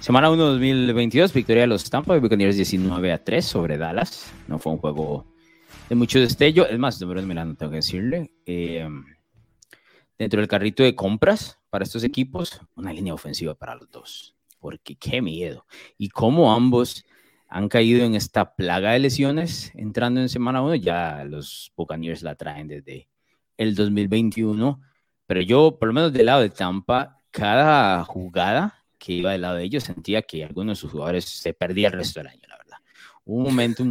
Semana 1 2022, victoria de los Tampa Bay Buccaneers 19 a 3 sobre Dallas. No fue un juego de mucho destello. Es más, números mirando, tengo que decirle. Eh, dentro del carrito de compras para estos equipos, una línea ofensiva para los dos. Porque qué miedo. Y cómo ambos han caído en esta plaga de lesiones entrando en semana 1. Ya los Buccaneers la traen desde el 2021. Pero yo, por lo menos del lado de Tampa, cada jugada que iba del lado de ellos, sentía que algunos de sus jugadores se perdía el resto del año, la verdad. Hubo un momento,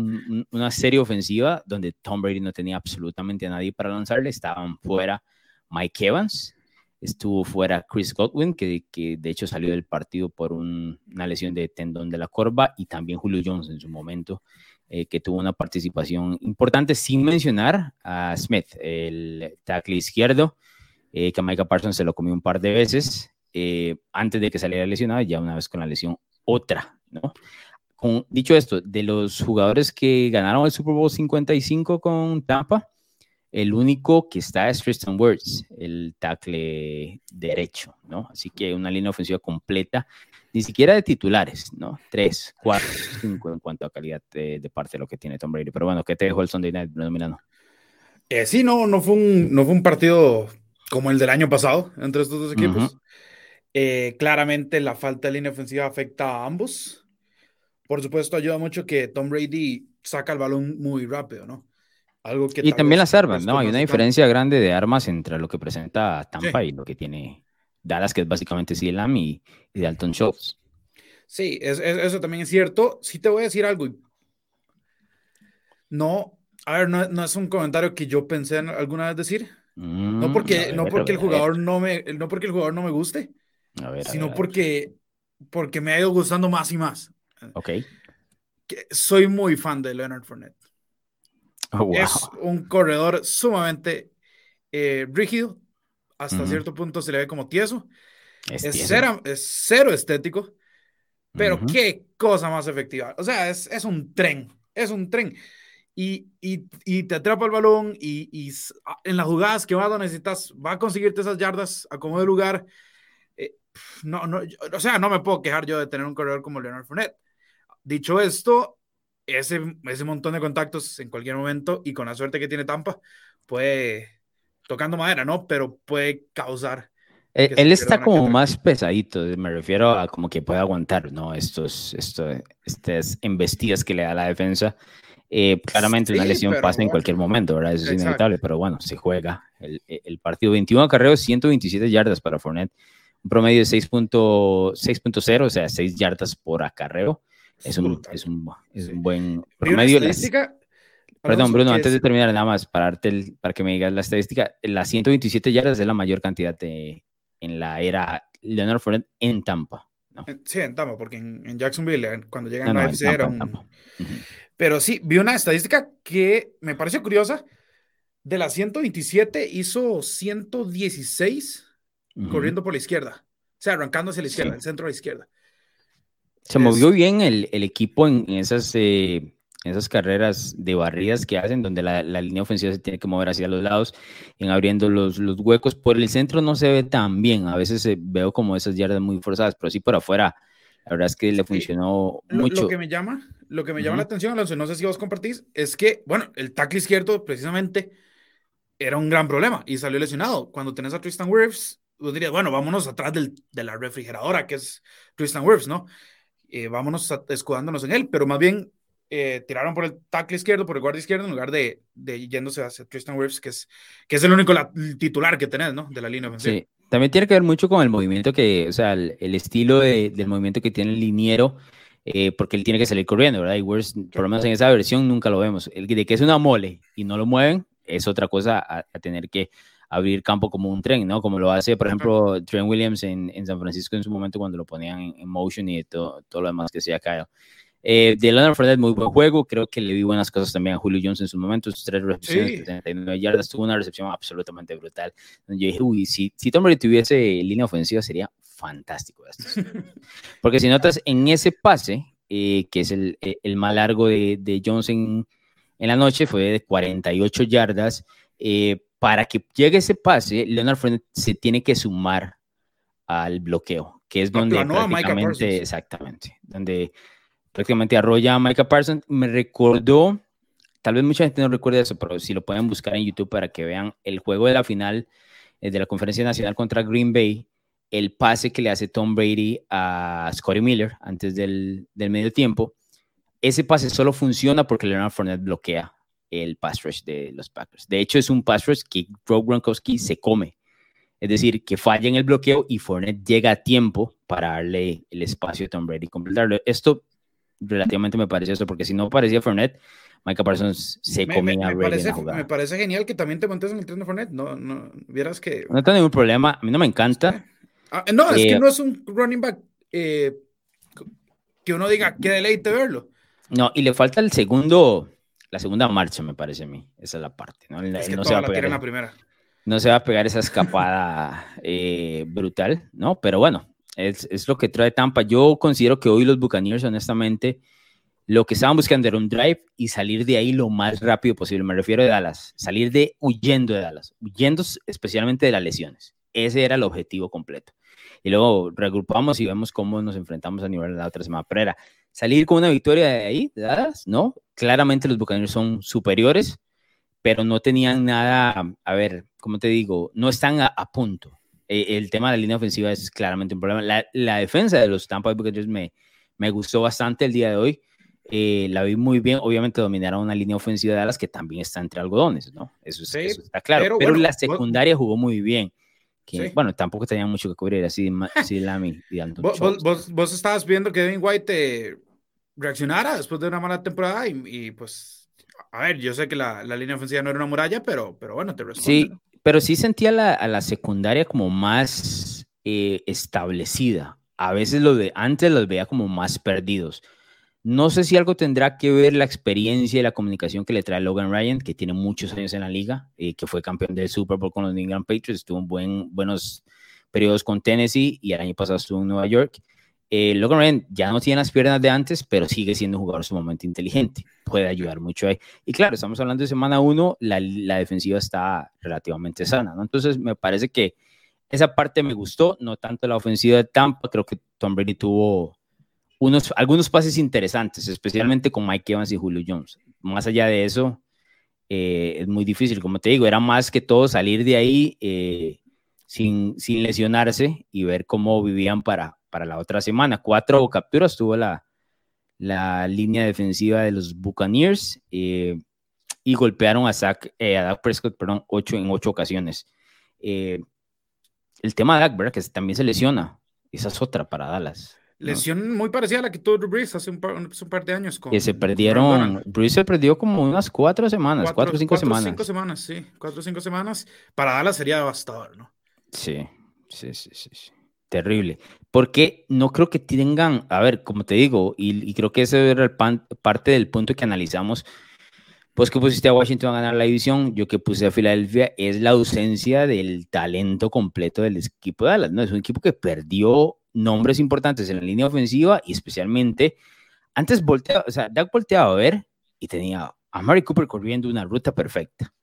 una serie ofensiva donde Tom Brady no tenía absolutamente a nadie para lanzarle, estaban fuera Mike Evans, estuvo fuera Chris Godwin, que, que de hecho salió del partido por una lesión de tendón de la corva, y también Julio Jones en su momento, eh, que tuvo una participación importante, sin mencionar a Smith, el tackle izquierdo, eh, que a Micah Parsons se lo comió un par de veces, eh, antes de que saliera lesionado, ya una vez con la lesión, otra, ¿no? Con, dicho esto, de los jugadores que ganaron el Super Bowl 55 con Tampa, el único que está es Tristan Words, el tackle derecho, ¿no? Así que una línea ofensiva completa, ni siquiera de titulares, ¿no? Tres, cuatro, cinco en cuanto a calidad de, parte de lo que tiene Tom Brady. Pero bueno, ¿qué te dejó el Sunday Night, Bruno Milano? Eh, sí, no, no fue, un, no fue un partido como el del año pasado entre estos dos equipos. Eh, claramente la falta de línea ofensiva afecta a ambos. Por supuesto, ayuda mucho que Tom Brady saca el balón muy rápido, ¿no? Algo que y también las armas, ¿no? Hay una diferencia grande de armas entre lo que presenta Tampa y lo que tiene Dallas, que es básicamente CLM y, y Dalton Schultz. Sí, eso también es cierto. Sí te voy a decir algo. No, a ver, no, es un comentario que yo pensé alguna vez decir. no mm, porque, no porque el jugador no me, no porque el jugador no me guste, sino porque, porque me ha ido gustando más y más. Ok. soy muy fan de Leonard Fournette. Oh, es un corredor sumamente eh, rígido, hasta cierto punto se le ve como tieso. Es, Cero, es cero, estético, pero qué cosa más efectiva. O sea, es, es un tren, es un tren. Y, y, y, te atrapa el balón y, y, en las jugadas que a necesitas, va a conseguirte esas yardas a como de lugar no, no, o sea, no me puedo quejar yo de tener un corredor como Leonard Fournette. Dicho esto, ese, ese montón de contactos en cualquier momento y con la suerte que tiene Tampa, puede, tocando madera, ¿no? Pero puede causar. Eh, él, está como más pesadito, me refiero a como que puede aguantar, ¿no? Estos, estos, estas embestidas que le da la defensa. Eh, claramente una lesión pasa en cualquier momento, ¿verdad? Eso es inevitable, pero bueno, se juega. El, el partido 21 acarreos, 127 yardas para Fournette un promedio de 6.0, o sea, 6 yardas por acarreo. Es un, es un, es un buen promedio. Perdón, Bruno, antes de terminar, nada más para, el, para que me digas la estadística, las 127 yardas es la mayor cantidad de, en la era Leonard Fournette en Tampa. ¿no? Sí, en Tampa, porque en, Jacksonville, cuando llegan a la FC era un... Pero sí, vi una estadística que me pareció curiosa. De las 127 hizo 116 corriendo por la izquierda. O sea, arrancando hacia la izquierda, el centro a la izquierda. Se movió bien el, el equipo en, esas, eh, esas carreras de barridas que hacen, donde la, la, línea ofensiva se tiene que mover hacia los lados, en abriendo los, los, huecos. Por el centro no se ve tan bien. A veces eh, veo como esas yardas muy forzadas, pero sí por afuera. La verdad es que le funcionó mucho. Lo, que me llama, lo que me llama la atención, Alonso, no sé si vos compartís, es que, bueno, el tackle izquierdo precisamente era un gran problema y salió lesionado. Cuando tenés a Tristan Wirfs, vos dirías, bueno, vámonos atrás del, de la refrigeradora, que es Tristan Wirfs, ¿no? Eh, vámonos escudándonos en él, pero más bien eh, tiraron por el tackle izquierdo, por el guardia izquierdo, en lugar de, de yéndose hacia Tristan Wirfs, que es, que es el único titular que tenés, ¿no? De la línea ofensiva. Sí, también tiene que ver mucho con el movimiento que, o sea, el, estilo de, del movimiento que tiene el liniero. Eh, porque él tiene que salir corriendo, ¿verdad? Y Wirfs, por lo menos en esa versión, nunca lo vemos. El de que es una mole y no lo mueven, es otra cosa a tener que abrir campo como un tren, ¿no? Como lo hace, por ejemplo, Trent Williams en, en, San Francisco en su momento cuando lo ponían en, motion y todo, todo, lo demás que hacía Kyle. Eh, de Leonard Fournette, muy buen juego. Creo que le vi buenas cosas también a Julio Jones en su momento. Sus tres recepciones, 79 yardas, tuvo una recepción absolutamente brutal. Yo dije, uy, si, si Tom Brady tuviese línea ofensiva sería fantástico. Esto. Porque si notas, en ese pase, eh, que es el, el, más largo de, de Jones en, en, la noche, fue de 48 yardas. Eh, para que llegue ese pase, Leonard Fournette se tiene que sumar al bloqueo, que es donde prácticamente, exactamente, donde prácticamente arrolla a Micah Parsons. Me recordó, tal vez mucha gente no recuerda eso, pero si lo pueden buscar en YouTube para que vean el juego de la final eh, de la Conferencia Nacional contra Green Bay, el pase que le hace Tom Brady a Scotty Miller antes del, del medio tiempo. Ese pase solo funciona porque Leonard Fournette bloquea el pass rush de los Packers. De hecho, es un pass rush que Rob Gronkowski se come. Es decir, que falla en el bloqueo y Fournette llega a tiempo para darle el espacio a Tom Brady y completarlo. Esto relativamente me parece eso, porque si no parecía Fournette, Micah Parsons se comía a Brady parece, Me parece genial que también te montes en el tren de Fournette. No, no, vieras que... No tengo ningún problema. A mí no me encanta. Ah, no, es que eh, no es un running back eh, que uno diga, qué deleite verlo. No, y le falta el segundo la segunda marcha, me parece a mí. Esa es la parte. ¿no? no se va a pegar, la primera. No se va a pegar esa escapada eh, brutal, ¿no? Pero bueno, es, es, lo que trae Tampa. Yo considero que hoy los Buccaneers, honestamente, lo que estaban buscando era un drive y salir de ahí lo más rápido posible. Me refiero a Dallas, salir de huyendo de Dallas, huyendo especialmente de las lesiones. Ese era el objetivo completo. Y luego regrupamos y vemos cómo nos enfrentamos a nivel de la otra semana. Pero era salir con una victoria de ahí, de Dallas, ¿no? Claramente los Buccaneers son superiores, pero no tenían nada, a ver, ¿cómo te digo? No están a, punto. E, el tema de la línea ofensiva es claramente un problema. La, defensa de los Tampa Bay Buccaneers me, me gustó bastante el día de hoy. Eh, la vi muy bien. Obviamente dominaron una línea ofensiva de Dallas que también está entre algodones, ¿no? Eso, está claro. Pero, la secundaria jugó muy bien. Bueno, tampoco tenían mucho que cubrir, así, así Lamy y ¿Vos, vos, estabas viendo que Devin White reaccionara después de una mala temporada y, pues, a ver, yo sé que la, la, línea ofensiva no era una muralla, pero, pero bueno, te responde. Sí, pero sí sentía la, a la secundaria como más eh, establecida. A veces lo de antes los veía como más perdidos. No sé si algo tendrá que ver la experiencia y la comunicación que le trae Logan Ryan, que tiene muchos años en la liga, y que fue campeón del Super Bowl con los New England Patriots, estuvo en buen, buenos periodos con Tennessee y el año pasado estuvo en Nueva York. Eh, Logan Ryan ya no tiene las piernas de antes, pero sigue siendo un jugador sumamente inteligente. Puede ayudar mucho ahí. Y claro, estamos hablando de semana uno, la, defensiva está relativamente sana. Entonces, me parece que esa parte me gustó, no tanto la ofensiva de Tampa. Creo que Tom Brady tuvo unos, algunos pases interesantes, especialmente con Mike Evans y Julio Jones. Más allá de eso, eh, es muy difícil. Como te digo, era más que todo salir de ahí eh, sin, sin lesionarse y ver cómo vivían para, para la otra semana. Cuatro capturas tuvo la, la línea defensiva de los Buccaneers eh, y golpearon a, Zach, a Dak Prescott perdón, ocho, en ocho ocasiones. El tema de Dak, ¿verdad? Que también se lesiona. Esa es otra para Dallas. Lesión muy parecida a la que tuvo Bruce hace un par, de años. que se perdieron. Bruce se perdió como unas cuatro semanas, cuatro, o cinco semanas. Cuatro o cinco semanas, sí. Cuatro o cinco semanas. Para Dallas sería devastador, ¿no? Sí, sí, sí, sí. sí terrible. Porque no creo que tengan, a ver, como te digo, y, creo que ese era el parte del punto que analizamos, pues que pusiste a Washington a ganar la división, yo que puse a Filadelfia, es la ausencia del talento completo del equipo de Dallas, ¿no? Es un equipo que perdió nombres importantes en la línea ofensiva y especialmente, antes volteaba, o sea, Doug volteaba a ver y tenía a Mary Cooper corriendo una ruta perfecta.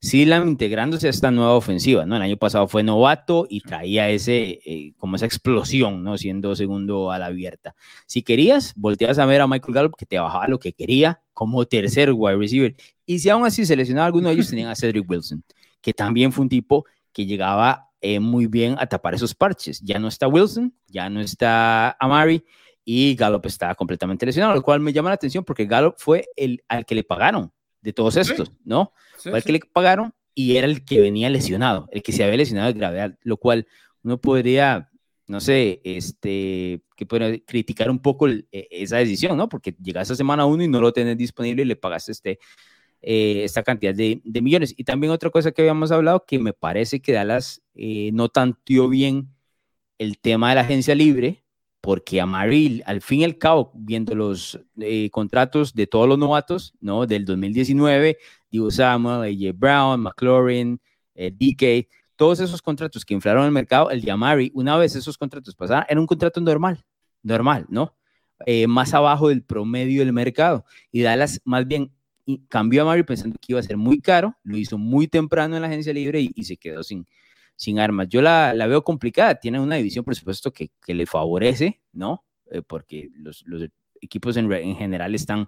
Silam integrándose a esta nueva ofensiva, ¿no? El año pasado fue novato y traía ese, eh, como esa explosión, ¿no? Siendo segundo a la abierta. Si querías, volteas a ver a Michael Gallup que te bajaba lo que quería como tercer wide receiver. Y si aún así seleccionaba a alguno de ellos, tenían a Cedric Wilson, que también fue un tipo que llegaba eh, muy bien a tapar esos parches. Ya no está Wilson, ya no está Amari y Gallup está completamente lesionado, lo cual me llama la atención porque Gallup fue el al que le pagaron de todos estos, ¿no? fue el que le pagaron y era el que venía lesionado, el que se había lesionado de gravedad, lo cual uno podría, no sé, este, que puede criticar un poco e, esa decisión, ¿no? Porque llegaste a semana uno y no lo tenés disponible y le pagaste este, eh, esta cantidad de, millones. Y también otra cosa que habíamos hablado, que me parece que Dallas eh, no tanteó bien el tema de la agencia libre, porque Amaril, al fin y al cabo, viendo los eh, contratos de todos los novatos, ¿no? Del 2019, Divo Samuel, AJ Brown, McLaurin, eh, DK, todos esos contratos que inflaron el mercado, el de Amari, una vez esos contratos pasaron, era un contrato normal, normal, ¿no? Más abajo del promedio del mercado. Y Dallas más bien cambió a Amari pensando que iba a ser muy caro, lo hizo muy temprano en la agencia libre y, y se quedó sin, sin armas. Yo la, la veo complicada. Tiene una división, por supuesto, que, que le favorece, ¿no? Eh, porque los, los equipos en, en, general están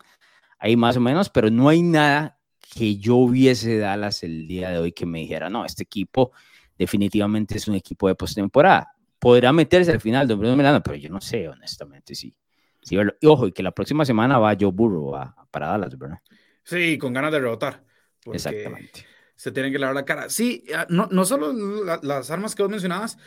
ahí más o menos, pero no hay nada que yo viese Dallas el día de hoy que me dijera, no, este equipo definitivamente es un equipo de postemporada. Podrá meterse al final, don Bruno Milano, pero yo no sé, honestamente, sí. sí y ojo, y que la próxima semana va Joe Burrow a, para Dallas, ¿verdad? Sí, con ganas de derrotar. Exactamente. Se tienen que lavar la cara. Sí, ah, no, no solo las armas que vos mencionabas,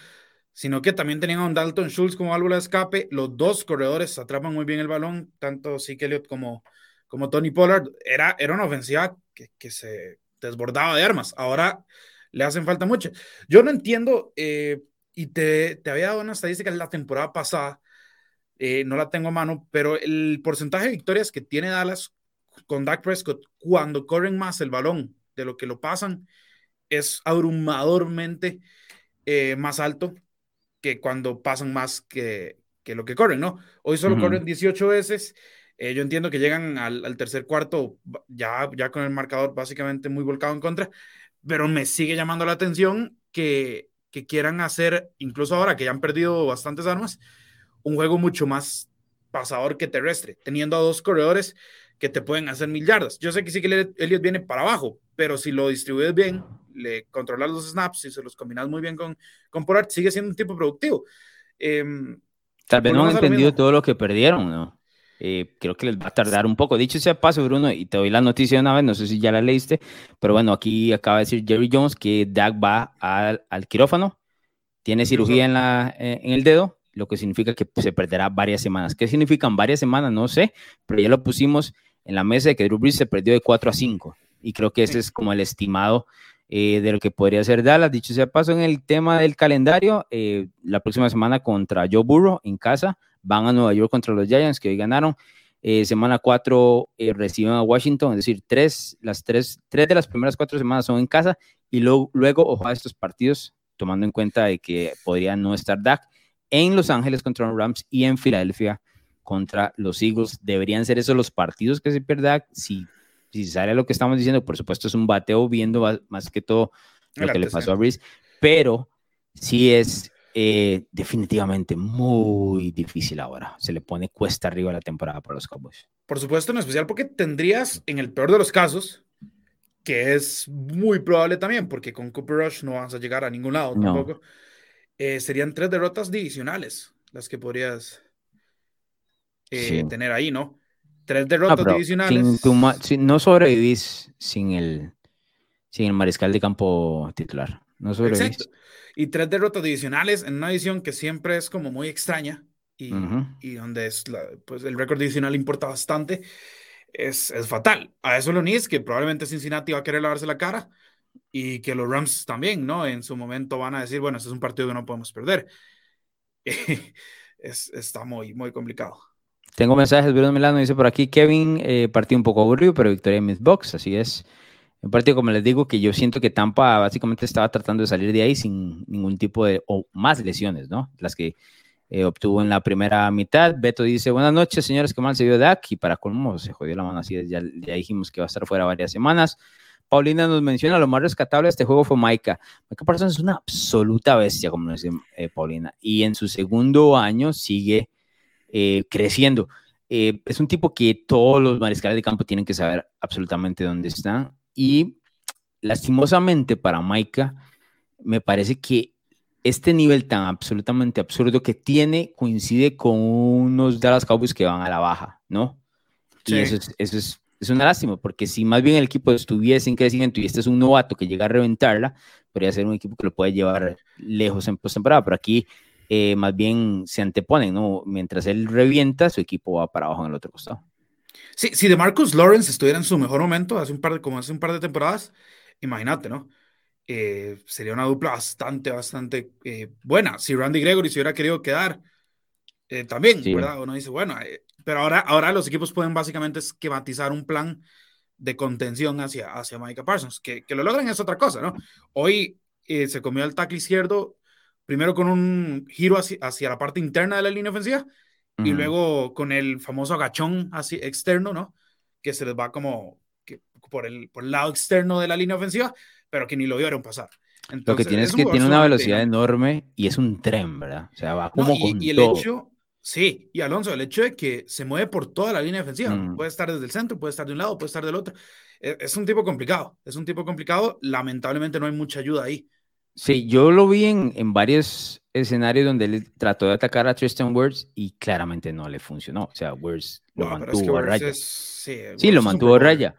sino que también tenían a un Dalton Schultz como válvula de escape. Los dos corredores atrapan muy bien el balón, tanto Zeke Elliott como, como Tony Pollard. Era, era una ofensiva que, que se desbordaba de armas. Ahora le hacen falta mucho. Yo no entiendo, eh, y te, te, había dado una estadística la temporada pasada, eh, no la tengo a mano, pero el porcentaje de victorias que tiene Dallas con Dak Prescott cuando corren más el balón de lo que lo pasan es abrumadormente eh, más alto que cuando pasan más que, que, lo que corren, ¿no? Hoy solo corren 18 veces. yo entiendo que llegan al, al, tercer cuarto ya, ya con el marcador básicamente muy volcado en contra, pero me sigue llamando la atención que, que quieran hacer, incluso ahora que ya han perdido bastantes armas, un juego mucho más pasador que terrestre, teniendo a dos corredores que te pueden hacer mil yardas. Yo sé que sí que Elliot viene para abajo, pero si lo distribuyes bien, le controlas los snaps y se los combinas muy bien con, con Pollard, sigue siendo un tipo productivo. Em, Tal vez no han entendido todo lo que perdieron, ¿no? Eh, creo que les va a tardar un poco. Dicho sea paso, Bruno, y te doy la noticia de una vez, no sé si ya la leíste, pero bueno, aquí acaba de decir Jerry Jones que Dak va al, al quirófano, tiene cirugía en, la, eh, en el dedo, lo que significa que se perderá varias semanas. ¿Qué significan varias semanas? No sé, pero ya lo pusimos en la mesa de que Drew Brees se perdió de 4 a 5, y creo que ese es como el estimado eh, de lo que podría ser Dallas. Dicho sea paso, en el tema del calendario, la próxima semana contra Joe Burrow en casa, van a Nueva York contra los Giants, que hoy ganaron. Eh, semana 4 eh, reciben a Washington, es decir, tres, las tres, tres de las primeras cuatro semanas son en casa y luego, luego ojo a estos partidos, tomando en cuenta de que podría no estar Dak, en Los Ángeles contra los Rams y en Filadelfia contra los Eagles. Deberían ser esos los partidos que se pierda si, si sale lo que estamos diciendo. Por supuesto, es un bateo viendo más, que todo lo que le pasó a Brice, pero sí es eh, definitivamente muy difícil ahora. Se le pone cuesta arriba la temporada para los Cowboys. Por supuesto, en especial porque tendrías, en el peor de los casos, que es muy probable también, porque con Cooper Rush no vas a llegar a ningún lado tampoco, eh, serían tres derrotas divisionales las que podrías eh, tener ahí, ¿no? Tres ah, derrotas divisionales. no sobrevivís sin el, sin el mariscal de campo titular. No sobrevivís y tres derrotas divisionales en una edición que siempre es como muy extraña y, y donde es pues el récord divisional importa bastante, es, es fatal. A eso lo unís que probablemente Cincinnati va a querer lavarse la cara y que los Rams también, ¿no? En su momento van a decir, bueno, este es un partido que no podemos perder. es, está muy, muy complicado. Tengo mensajes, Bruno Milano dice por aquí, Kevin, eh, partido un poco aburrido, pero victoria en Box, así es. Un partido, como les digo, que yo siento que Tampa básicamente estaba tratando de salir de ahí sin ningún tipo de, o más lesiones, ¿no? Las que eh, obtuvo en la primera mitad. Beto dice, buenas noches, señores, ¿qué mal se vio Dak? Y para colmo se jodió la mano así, ya, ya dijimos que va a estar fuera varias semanas. Paulina nos menciona, lo más rescatable de este juego fue Maika. Maika Parsons es una absoluta bestia, como dice eh, Paulina, y en su segundo año sigue eh, creciendo. es un tipo que todos los mariscales de campo tienen que saber absolutamente dónde están y lastimosamente para Maika, me parece que este nivel tan absolutamente absurdo que tiene coincide con unos Dallas Cowboys que van a la baja, ¿no? Y eso, es, eso es, es, una lástima, porque si más bien el equipo estuviese en crecimiento y este es un novato que llega a reventarla, podría ser un equipo que lo puede llevar lejos en postemporada, pero aquí eh, más bien se anteponen, ¿no? Mientras él revienta, su equipo va para abajo en el otro costado. Sí, si de Marcus Lawrence estuviera en su mejor momento, hace un par de, como hace un par de temporadas, imagínate, ¿no? Eh, sería una dupla bastante, bastante eh, buena. Si Randy Gregory se hubiera querido quedar, eh, también, ¿verdad? Uno dice, bueno, pero ahora, ahora los equipos pueden básicamente esquematizar un plan de contención hacia, hacia Micah Parsons. Que, que lo logren es otra cosa, ¿no? Hoy se comió el tackle izquierdo, primero con un giro hacia, hacia la parte interna de la línea ofensiva y luego con el famoso agachón así externo, ¿no? Que se les va como que por, el, por el lado externo de la línea ofensiva, pero que ni lo vieron pasar. Lo que tiene es que tiene una velocidad enorme y es un tren, ¿verdad? O sea, va como con y el hecho, sí, y Alonso, el hecho de que se mueve por toda la línea defensiva, mm. puede estar desde el centro, puede estar de un lado, puede estar del otro. E, es, un tipo complicado, es un tipo complicado. Lamentablemente no hay mucha ayuda ahí. Sí, yo lo vi en, en varios escenarios donde él trató de atacar a Tristan Words y claramente no le funcionó. O sea, Words lo mantuvo a raya. sí, lo mantuvo a raya.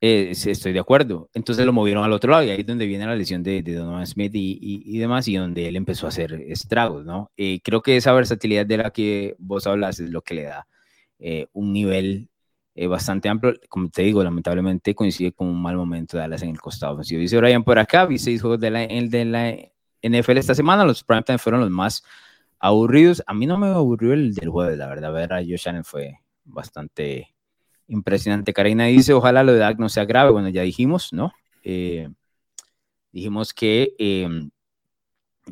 Eh, estoy de acuerdo. Entonces lo movieron al otro lado y ahí es donde viene la lesión de, Donovan Smith y, y, demás y donde él empezó a hacer estragos, ¿no? Eh, creo que esa versatilidad de la que vos hablas es lo que le da eh, un nivel bastante amplio. Como te digo, lamentablemente coincide con un mal momento de Dallas en el costado ofensivo. Dice Brian por acá, vi seis juegos de la, de la NFL esta semana, los primetime fueron los más aburridos. A mí no me aburrió el del jueves, la verdad. Ver a Josh Allen fue bastante impresionante. Karina dice, ojalá lo de Dak no sea grave. Bueno, ya dijimos, ¿no? Eh, dijimos que em,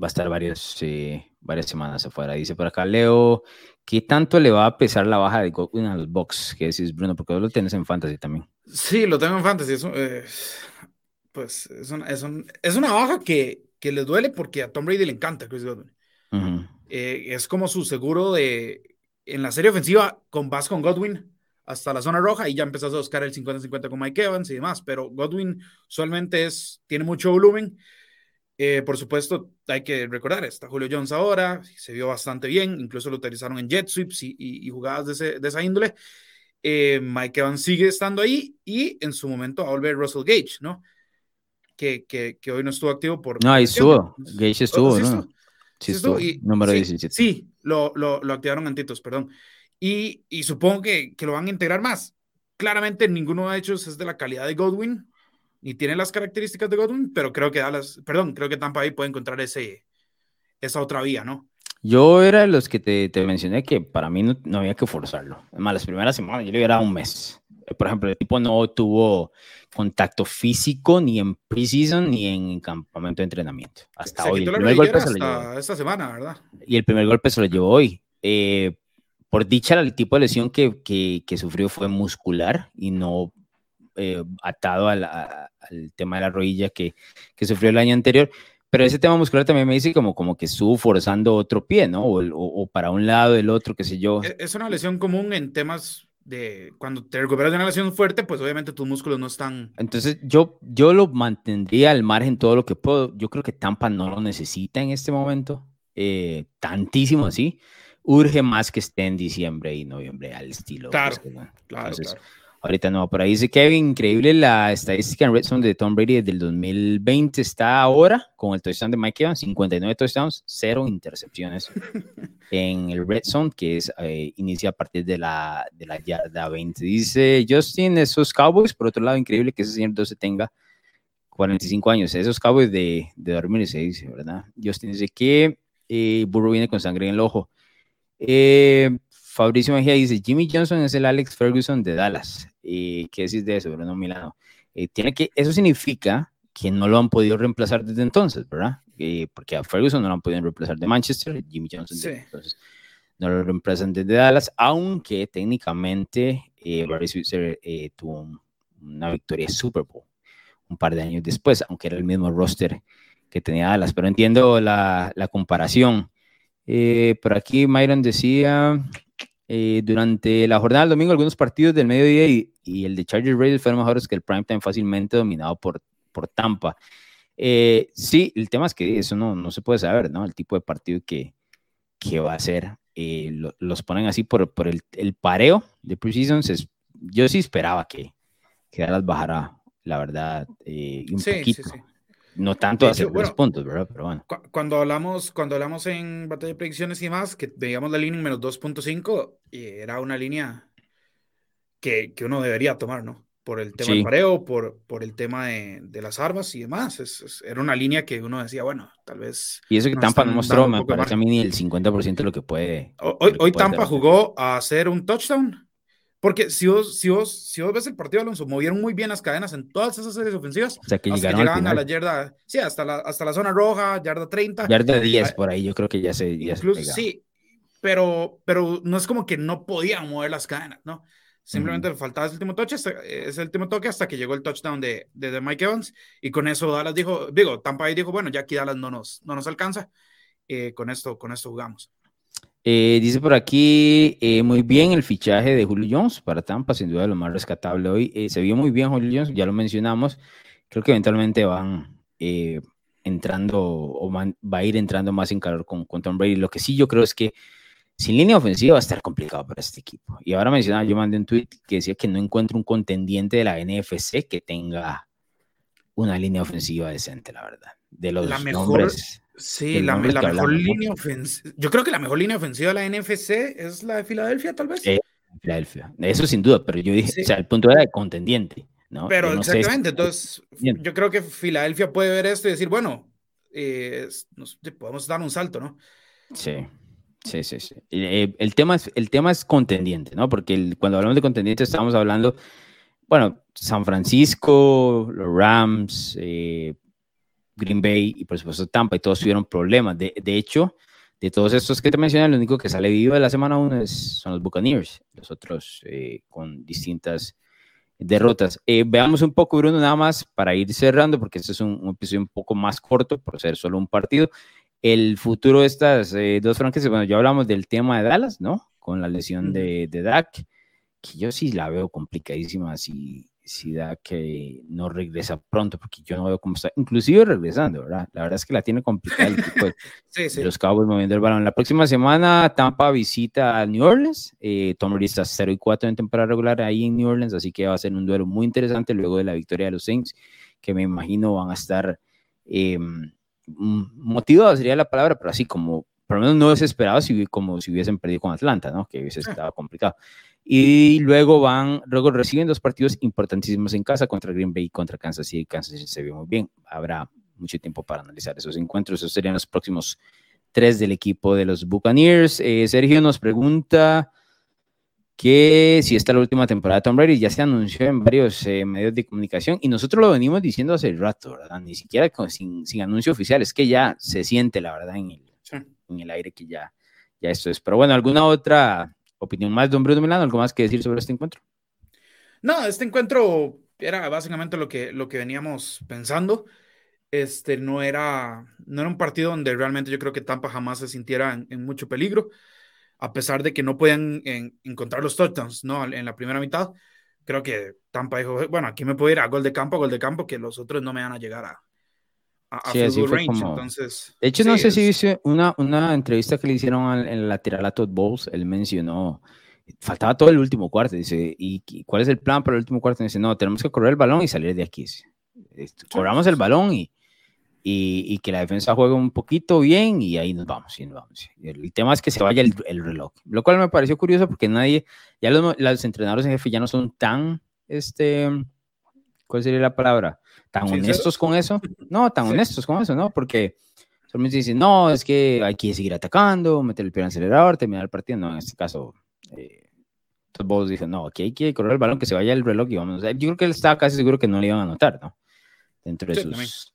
va a estar varios, eh, varias semanas afuera. Dice por acá Leo, ¿qué tanto le va a pesar la baja de Godwin a los box? ¿Qué decís, Bruno? Porque vos lo tienes en Fantasy también. Sí, lo tengo en Fantasy. Eh, pues es una, es, una baja que, que les duele porque a Tom Brady le encanta Chris Godwin. es como su seguro de en la serie ofensiva con Vas con Godwin hasta la zona roja y ya empezás a buscar el 50-50 con Mike Evans y demás, pero Godwin usualmente es, tiene mucho volumen. Eh, por supuesto, hay que recordar, está Julio Jones ahora, se vio bastante bien, incluso lo utilizaron en jet sweeps y, jugadas de, esa índole. Eh, Mike Evans sigue estando ahí y en su momento va a volver Russell Gage, ¿no? Que, que, que hoy no estuvo activo por... No, ahí estuvo, Gage estuvo, ¿no? Sí, estuvo, número 17. Sí, lo, lo, lo activaron antitos, perdón y, y supongo que, que, lo van a integrar más. Claramente ninguno de ellos es de la calidad de Godwin, ni tiene las características de Godwin, pero creo que Dallas, perdón, creo que Tampa ahí puede encontrar ese, esa otra vía, ¿no? Yo era de los que te, te mencioné que para mí no, no, había que forzarlo. Además, las primeras semanas yo le hubiera dado un mes. Por ejemplo, el tipo no tuvo contacto físico ni en preseason ni en campamento de entrenamiento. Hasta hoy. El primer golpe se lo llevó. esta semana, ¿verdad? Y el primer golpe se lo llevó hoy. Eh, por dicha, el tipo de lesión que, que, sufrió fue muscular y no eh, atado al tema de la rodilla que, que, sufrió el año anterior. Pero ese tema muscular también me dice como, como que estuvo forzando otro pie, ¿no? O, o, para un lado, el otro, qué sé yo. E, es una lesión común en temas de cuando te recuperas de una lesión fuerte, pues obviamente tus músculos no están. Entonces yo, yo lo mantendría al margen todo lo que puedo. Yo creo que Tampa no lo necesita en este momento, eh, tantísimo así urge más que esté en diciembre y noviembre al estilo. Claro, claro, Ahorita no, por ahí dice Kevin, increíble la estadística en Red Zone de Tom Brady desde el 2020 está ahora con el touchdown de Mike Evans, 59 touchdowns, cero intercepciones en el Red Zone, que es, eh, inicia a partir de la, de la yarda 20. Dice Justin, esos Cowboys, por otro lado, increíble que ese señor 12 tenga 45 años, esos Cowboys de, de 2006, ¿verdad? Justin dice que eh, Burrow viene con sangre en el ojo. Eh, Fabricio Mejía dice, Jimmy Johnson es el Alex Ferguson de Dallas. ¿Qué decís de eso, Bruno Milano? Eh, tiene que, eso significa que no lo han podido reemplazar desde entonces, ¿verdad? Eh, porque a Ferguson no lo han podido reemplazar de Manchester, Jimmy Johnson entonces no lo reemplazan desde Dallas, aunque técnicamente Barry Switzer tuvo una victoria Super Bowl un par de años después, aunque era el mismo roster que tenía Dallas, pero entiendo la, la comparación. Eh, por aquí Myron decía, eh, durante la jornada del domingo algunos partidos del mediodía y, y el de Chargers Raiders fueron mejores que el primetime fácilmente dominado por, por Tampa. Eh, sí, el tema es que eso no, no se puede saber, ¿no? El tipo de partido que, que va a ser. los ponen así por, por el, el, pareo de Precisions. Yo sí esperaba que, que Dallas bajara, la verdad, un poquito. Sí, sí. No tanto hacer buenos puntos, ¿verdad? Pero bueno. cuando hablamos, cuando hablamos en batalla de predicciones y demás, que veíamos la línea en menos 2.5, era una línea que, que, uno debería tomar, ¿no? Por el tema del pareo, por, por el tema de, de las armas y demás. Es, era una línea que uno decía, bueno, tal vez. Y eso que Tampa no mostró, me parece a mí ni el 50% de lo que puede. Hoy, hoy Tampa jugó a hacer un touchdown porque si vos, si, vos, si vos ves el partido, Alonso, movieron muy bien las cadenas en todas esas series ofensivas. O sea, que llegaron a la yarda, sí, hasta la, hasta la zona roja, yarda 30. Yarda 10 por ahí, yo creo que ya se. Ya incluso, sí, pero, pero no es como que no podían mover las cadenas, ¿no? Simplemente faltaba ese último toque, ese último toque hasta que llegó el touchdown de, de, Mike Evans. Y con eso Dallas dijo, digo, Tampa Bay dijo, bueno, ya aquí Dallas no nos, no nos alcanza. Eh, con, esto, con esto jugamos. Eh, dice por aquí, eh, muy bien el fichaje de Julio Jones para Tampa, sin duda lo más rescatable hoy. se vio muy bien Julio Jones, ya lo mencionamos. Creo que eventualmente van entrando o va a ir entrando más en calor con, con Tom Brady. Lo que sí yo creo es que sin línea ofensiva va a estar complicado para este equipo. Y ahora mencionaba, yo mandé un tweet que decía que no encuentro un contendiente de la NFC que tenga una línea ofensiva decente, la verdad. De los la mejor, Sí, la, mejor línea ofensiva. Yo creo que la mejor línea ofensiva de la NFC es la de Filadelfia, tal vez. Eh, Filadelfia. Eso sin duda, pero yo dije, o sea, el punto era de contendiente. ¿no? Pero exactamente, entonces yo creo que Filadelfia puede ver esto y decir, bueno, eh, podemos dar un salto, ¿no? Sí. Sí, sí, sí. Eh, el, tema es, el tema es contendiente, ¿no? Porque cuando hablamos de contendiente estamos hablando, bueno, San Francisco, los Rams, eh, Green Bay y por supuesto Tampa, y todos tuvieron problemas. De, de hecho, de todos estos que te mencioné, lo único que sale vivo de la semana 1 son los Buccaneers, los otros eh, con distintas derrotas. veamos un poco, Bruno, nada más para ir cerrando, porque este es un, un episodio un poco más corto por ser solo un partido el futuro de estas eh, dos franquicias, bueno, ya hablamos del tema de Dallas, ¿no? Con la lesión de, de Dak, que yo sí la veo complicadísima si, si Dak eh, no regresa pronto, porque yo no veo cómo está, inclusive regresando, ¿verdad? La verdad es que la tiene complicada el equipo de, los Cowboys moviendo el balón. La próxima semana Tampa visita a New Orleans, eh, Tom Brady está 0 y 4 en temporada regular ahí en New Orleans, así que va a ser un duelo muy interesante luego de la victoria de los Saints, que me imagino van a estar... Eh, motivado sería la palabra, pero así como, por lo menos no desesperado si, como si hubiesen perdido con Atlanta, ¿no? Que hubiese estado complicado. Y luego van, luego reciben dos partidos importantísimos en casa contra Green Bay y contra Kansas City. Kansas City se vio muy bien. Habrá mucho tiempo para analizar esos encuentros. Esos serían los próximos tres del equipo de los Buccaneers. Eh, Sergio nos pregunta que si esta es la última temporada de Tom Brady, ya se anunció en varios eh, medios de comunicación y nosotros lo venimos diciendo hace rato, ¿verdad? Ni siquiera sin, sin, anuncio oficial, es que ya se siente, la verdad, en el, en el aire que ya, ya esto es. Pero bueno, ¿alguna otra opinión más, don Bruno Milano? ¿Algo más que decir sobre este encuentro? No, este encuentro era básicamente lo que, lo que veníamos pensando. Este no era, no era un partido donde realmente yo creo que Tampa jamás se sintiera en mucho peligro a pesar de que no pueden encontrar los touchdowns ¿no? en la primera mitad, creo que Tampa dijo, bueno, aquí me puedo ir a gol de campo, a gol de campo, que los otros no me van a llegar a, a, sí, range. Entonces, de hecho, no sé si viste una, una entrevista que le hicieron en el lateral a Todd Bowles, él mencionó, faltaba todo el último cuarto, dice, ¿y cuál es el plan para el último cuarto? dice, no, tenemos que correr el balón y salir de aquí. Corramos el balón y y, que la defensa juegue un poquito bien y ahí nos vamos. Y nos vamos. El, tema es que se vaya el, el, reloj, lo cual me pareció curioso porque nadie, ya los, los, entrenadores en jefe ya no son tan, este, ¿cuál sería la palabra? Tan honestos con eso. No, tan honestos con eso, ¿no? Porque solamente dicen, no, es que hay que seguir atacando, meter el pie en el acelerador, terminar el partido. No, en este caso, eh, todos dicen, no, aquí hay que correr el balón, que se vaya el reloj y vamos. Yo creo que él estaba casi seguro que no le iban a anotar, ¿no? Dentro de sus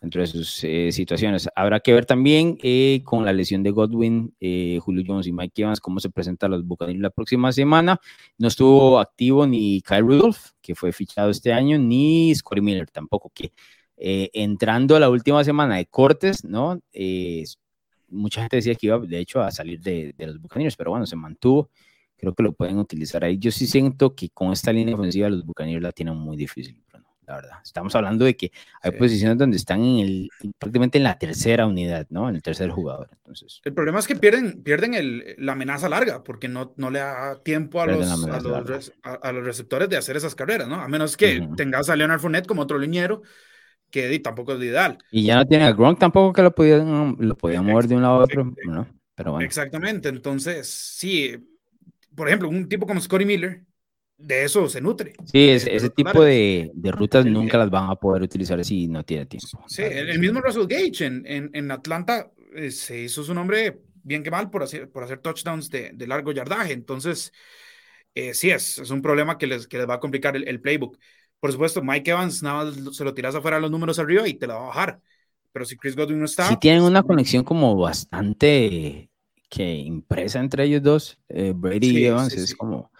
dentro de sus eh, situaciones. Habrá que ver también eh, con la lesión de Godwin, eh, Julio Jones y Mike Evans cómo se presentan los Buccaneers la próxima semana. No estuvo activo ni Kyle Rudolph, que fue fichado este año, ni Scotty Miller tampoco, que entrando a la última semana de cortes, ¿no? mucha gente decía que iba, de hecho, a salir de, de los Buccaneers, pero bueno, se mantuvo. Creo que lo pueden utilizar ahí. Yo sí siento que con esta línea ofensiva los Buccaneers la tienen muy difícil la verdad. Estamos hablando de que hay posiciones donde están en el, prácticamente en la tercera unidad, ¿no? En el tercer jugador. Entonces, el problema es que pierden, pierden el, la amenaza larga porque no, no le da tiempo a los, a los, a, los, receptores de hacer esas carreras, ¿no? A menos que tengas a Leonard Fournette como otro liniero que tampoco es ideal. Y ya no tiene a Gronk tampoco que lo podían, lo podían mover de un lado a otro, ¿no? Pero bueno. Exactamente, entonces, sí, por ejemplo, un tipo como Scotty Miller, de eso se nutre. Sí, ese tipo de, de, rutas nunca las van a poder utilizar si no tiene tiempo. Sí, el, mismo Russell Gage en, en, en Atlanta eh, se hizo su nombre bien que mal por hacer, por hacer touchdowns de, de largo yardaje. Entonces, eh, sí es, es un problema que les, que les va a complicar el, el, playbook. Por supuesto, Mike Evans nada más se lo tiras afuera los números arriba y te la va a bajar. Pero si Chris Godwin no está... Sí tienen una conexión como bastante que impresa entre ellos dos. Eh, Brady y Evans es como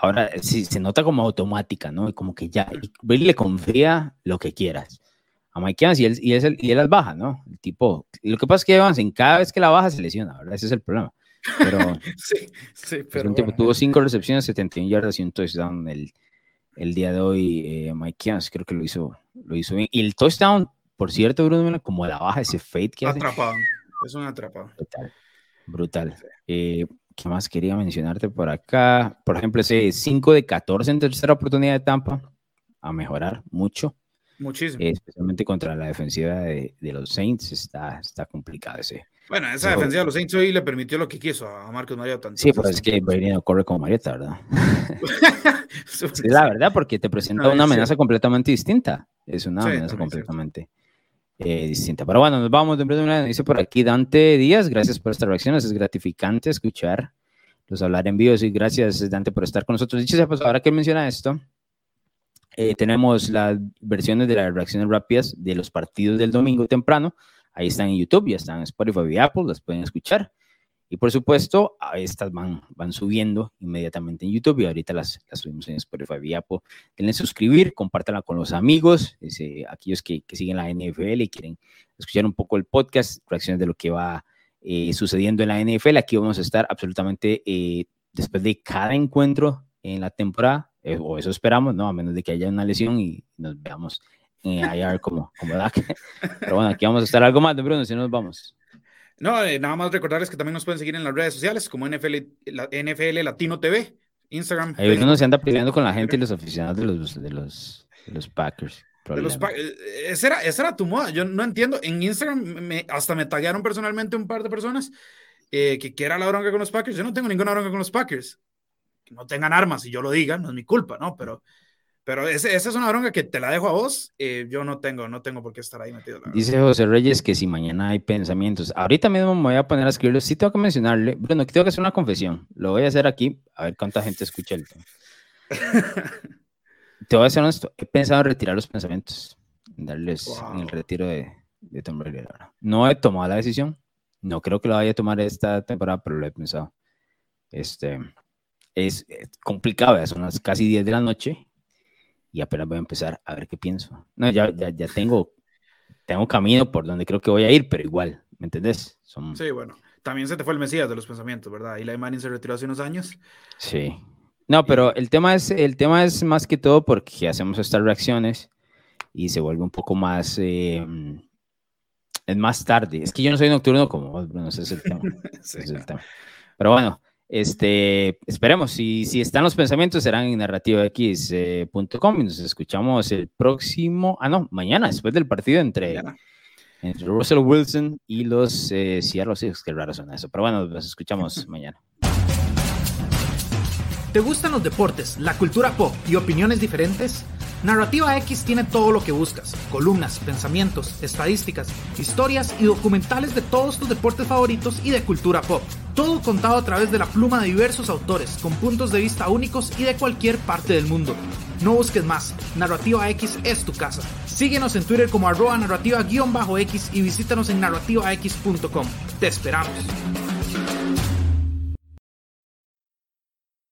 Ahora sí se nota como automática, ¿no? Y como que ya, Brady le confía lo que quieras a Mike Evans y él, y, él, y él las baja, ¿no? El tipo, lo que pasa es que Evans en cada vez que la baja se lesiona, ¿verdad? Ese es el problema. Pero, sí, sí, pero. Un tipo, tuvo cinco recepciones, 71 yardas y un touchdown el, el día de hoy. Eh, Mike Evans creo que lo hizo, lo hizo bien. Y el touchdown, por cierto, Bruno, como la baja, ese fade que hace. Atrapado, es un atrapado. Brutal. Brutal. Eh, ¿Qué más quería mencionarte por acá? Por ejemplo, ese 5 de 14 en tercera oportunidad de Tampa, a mejorar mucho. Muchísimo. Eh, especialmente contra la defensiva de, de, los Saints, está, está complicado ese. Bueno, esa defensiva de los Saints hoy le permitió lo que quiso a Marcos Mariota. Sí, pero es que Brady no corre como Mariota, ¿verdad? sí, la verdad, porque te presenta una amenaza completamente distinta. Es una amenaza completamente eh, distinta. Pero bueno, nos vamos. De dice por aquí Dante Díaz, gracias por estas reacciones. Es gratificante escuchar los hablar en vivo. Y gracias, Dante, por estar con nosotros. Dicho sea, pues ahora que menciona esto, eh, tenemos las versiones de las reacciones rápidas de los partidos del domingo temprano. Ahí están en YouTube, ya están en Spotify y Apple, las pueden escuchar. Y por supuesto, estas van, van subiendo inmediatamente en YouTube y ahorita las, las subimos en Spotify y Apple. Denle suscribir, compártanla con los amigos, aquellos que, que, siguen la NFL y quieren escuchar un poco el podcast, reacciones de lo que va eh, sucediendo en la NFL. Aquí vamos a estar absolutamente eh, después de cada encuentro en la temporada eh, o eso esperamos, ¿no? A menos de que haya una lesión y nos veamos en IR como, como Pero bueno, aquí vamos a estar algo más de Bruno, si no nos vamos. No, eh, nada más recordarles que también nos pueden seguir en las redes sociales como NFL, la, NFL Latino TV, Instagram. Ahí uno se anda peleando con la gente y los aficionados de los, de los, de los Packers. De los eh, esa, era, esa era tu moda. Yo no entiendo. En Instagram me, hasta me taguearon personalmente un par de personas que, que era la bronca con los Packers. Yo no tengo ninguna bronca con los Packers no tengan armas y yo lo diga, no es mi culpa, ¿no? Pero, pero esa es una bronca que te la dejo a vos. Eh, yo no tengo, no tengo por qué estar ahí metido. Dice José Reyes que si mañana hay pensamientos, ahorita mismo me voy a poner a escribirlo. Sí tengo que mencionarle, bueno, tengo que hacer una confesión. Lo voy a hacer aquí, a ver cuánta gente escucha el tema. te voy a hacer esto. He pensado en retirar los pensamientos, darles en el retiro de, de Tom Brady. No he tomado la decisión. No creo que lo vaya a tomar esta temporada, pero lo he pensado. Este, es, complicado, son las casi 10 de la noche y apenas voy a empezar a ver qué pienso. No, ya, ya, ya tengo, tengo camino por donde creo que voy a ir, pero igual, ¿me entendés? Son... Sí, bueno, también se te fue el Mesías de los pensamientos, ¿verdad? Y la Manning se retiró hace unos años. Sí. No, pero el tema es, el tema es más que todo porque hacemos estas reacciones y se vuelve un poco más... Eh, es más tarde. Es que yo no soy nocturno como vos, Bruno, ese es el tema. Ese es el tema. Pero bueno, este, esperemos, si, si están los pensamientos, serán en narrativax.com y nos escuchamos el próximo, ah, no, mañana, después del partido entre, entre Russell Wilson y los eh, Seattle Seahawks, qué raro son eso, pero bueno, nos escuchamos mañana. ¿Te gustan los deportes, la cultura pop y opiniones diferentes? Narrativa X tiene todo lo que buscas, columnas, pensamientos, estadísticas, historias y documentales de todos tus deportes favoritos y de cultura pop. Todo contado a través de la pluma de diversos autores, con puntos de vista únicos y de cualquier parte del mundo. No busques más, Narrativa X es tu casa. Síguenos en Twitter como arroba narrativa-x y visítanos en narrativax.com. Te esperamos.